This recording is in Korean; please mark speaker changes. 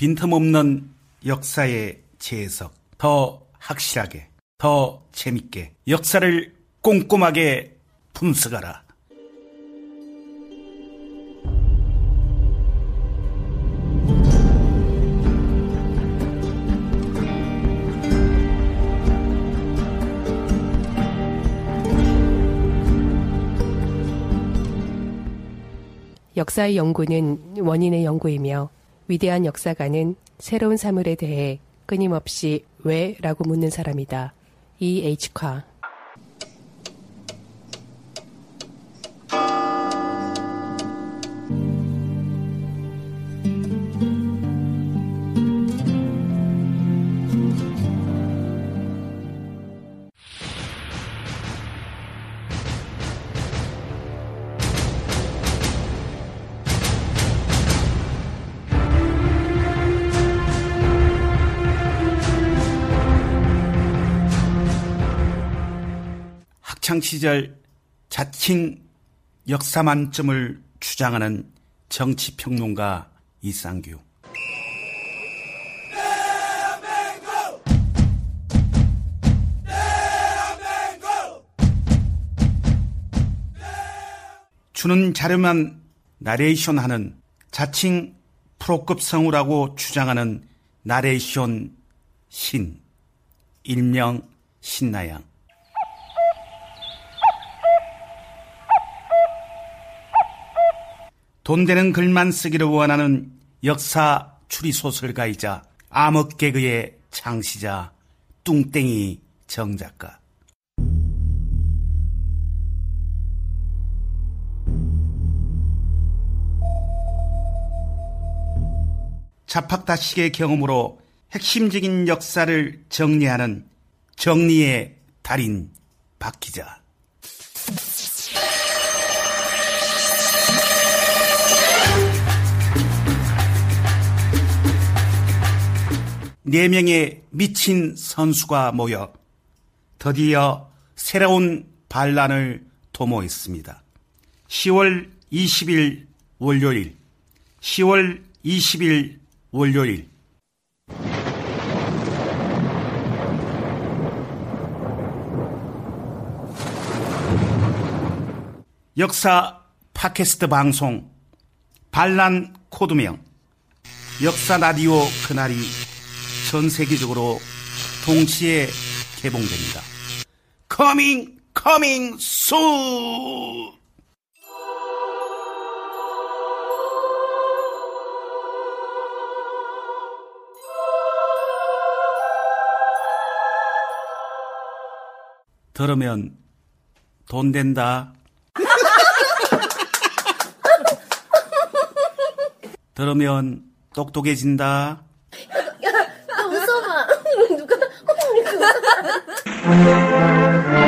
Speaker 1: 빈틈없는 역사의 재해석, 더 확실하게, 더 재밌게 역사를 꼼꼼하게 분석하라.
Speaker 2: 역사의 연구는 원인의 연구이며 위대한 역사가는 새로운 사물에 대해 끊임없이 왜? 라고 묻는 사람이다. E. H. 카
Speaker 1: 학창 시절 자칭 역사 만점을 주장하는 정치평론가 이상규. 주는 자료만 나레이션 하는 자칭 프로급 성우라고 주장하는 나레이션 신 일명 신나양. 돈 되는 글만 쓰기를 원하는 역사 추리 소설가이자 암흑 개그의 창시자 뚱땡이 정작가. 자팍다식의 경험으로 핵심적인 역사를 정리하는 정리의 달인 박 기자. 네 명의 미친 선수가 모여 드디어 새로운 반란을 도모했습니다. 10월 20일 월요일, 10월 20일 월요일. 역사 팟캐스트 방송 반란 코드명 역사 라디오 그날이 전 세계적으로 동시에 개봉됩니다. Coming, coming soon! 들으면 돈 된다. 들으면 똑똑해진다.
Speaker 3: Yes.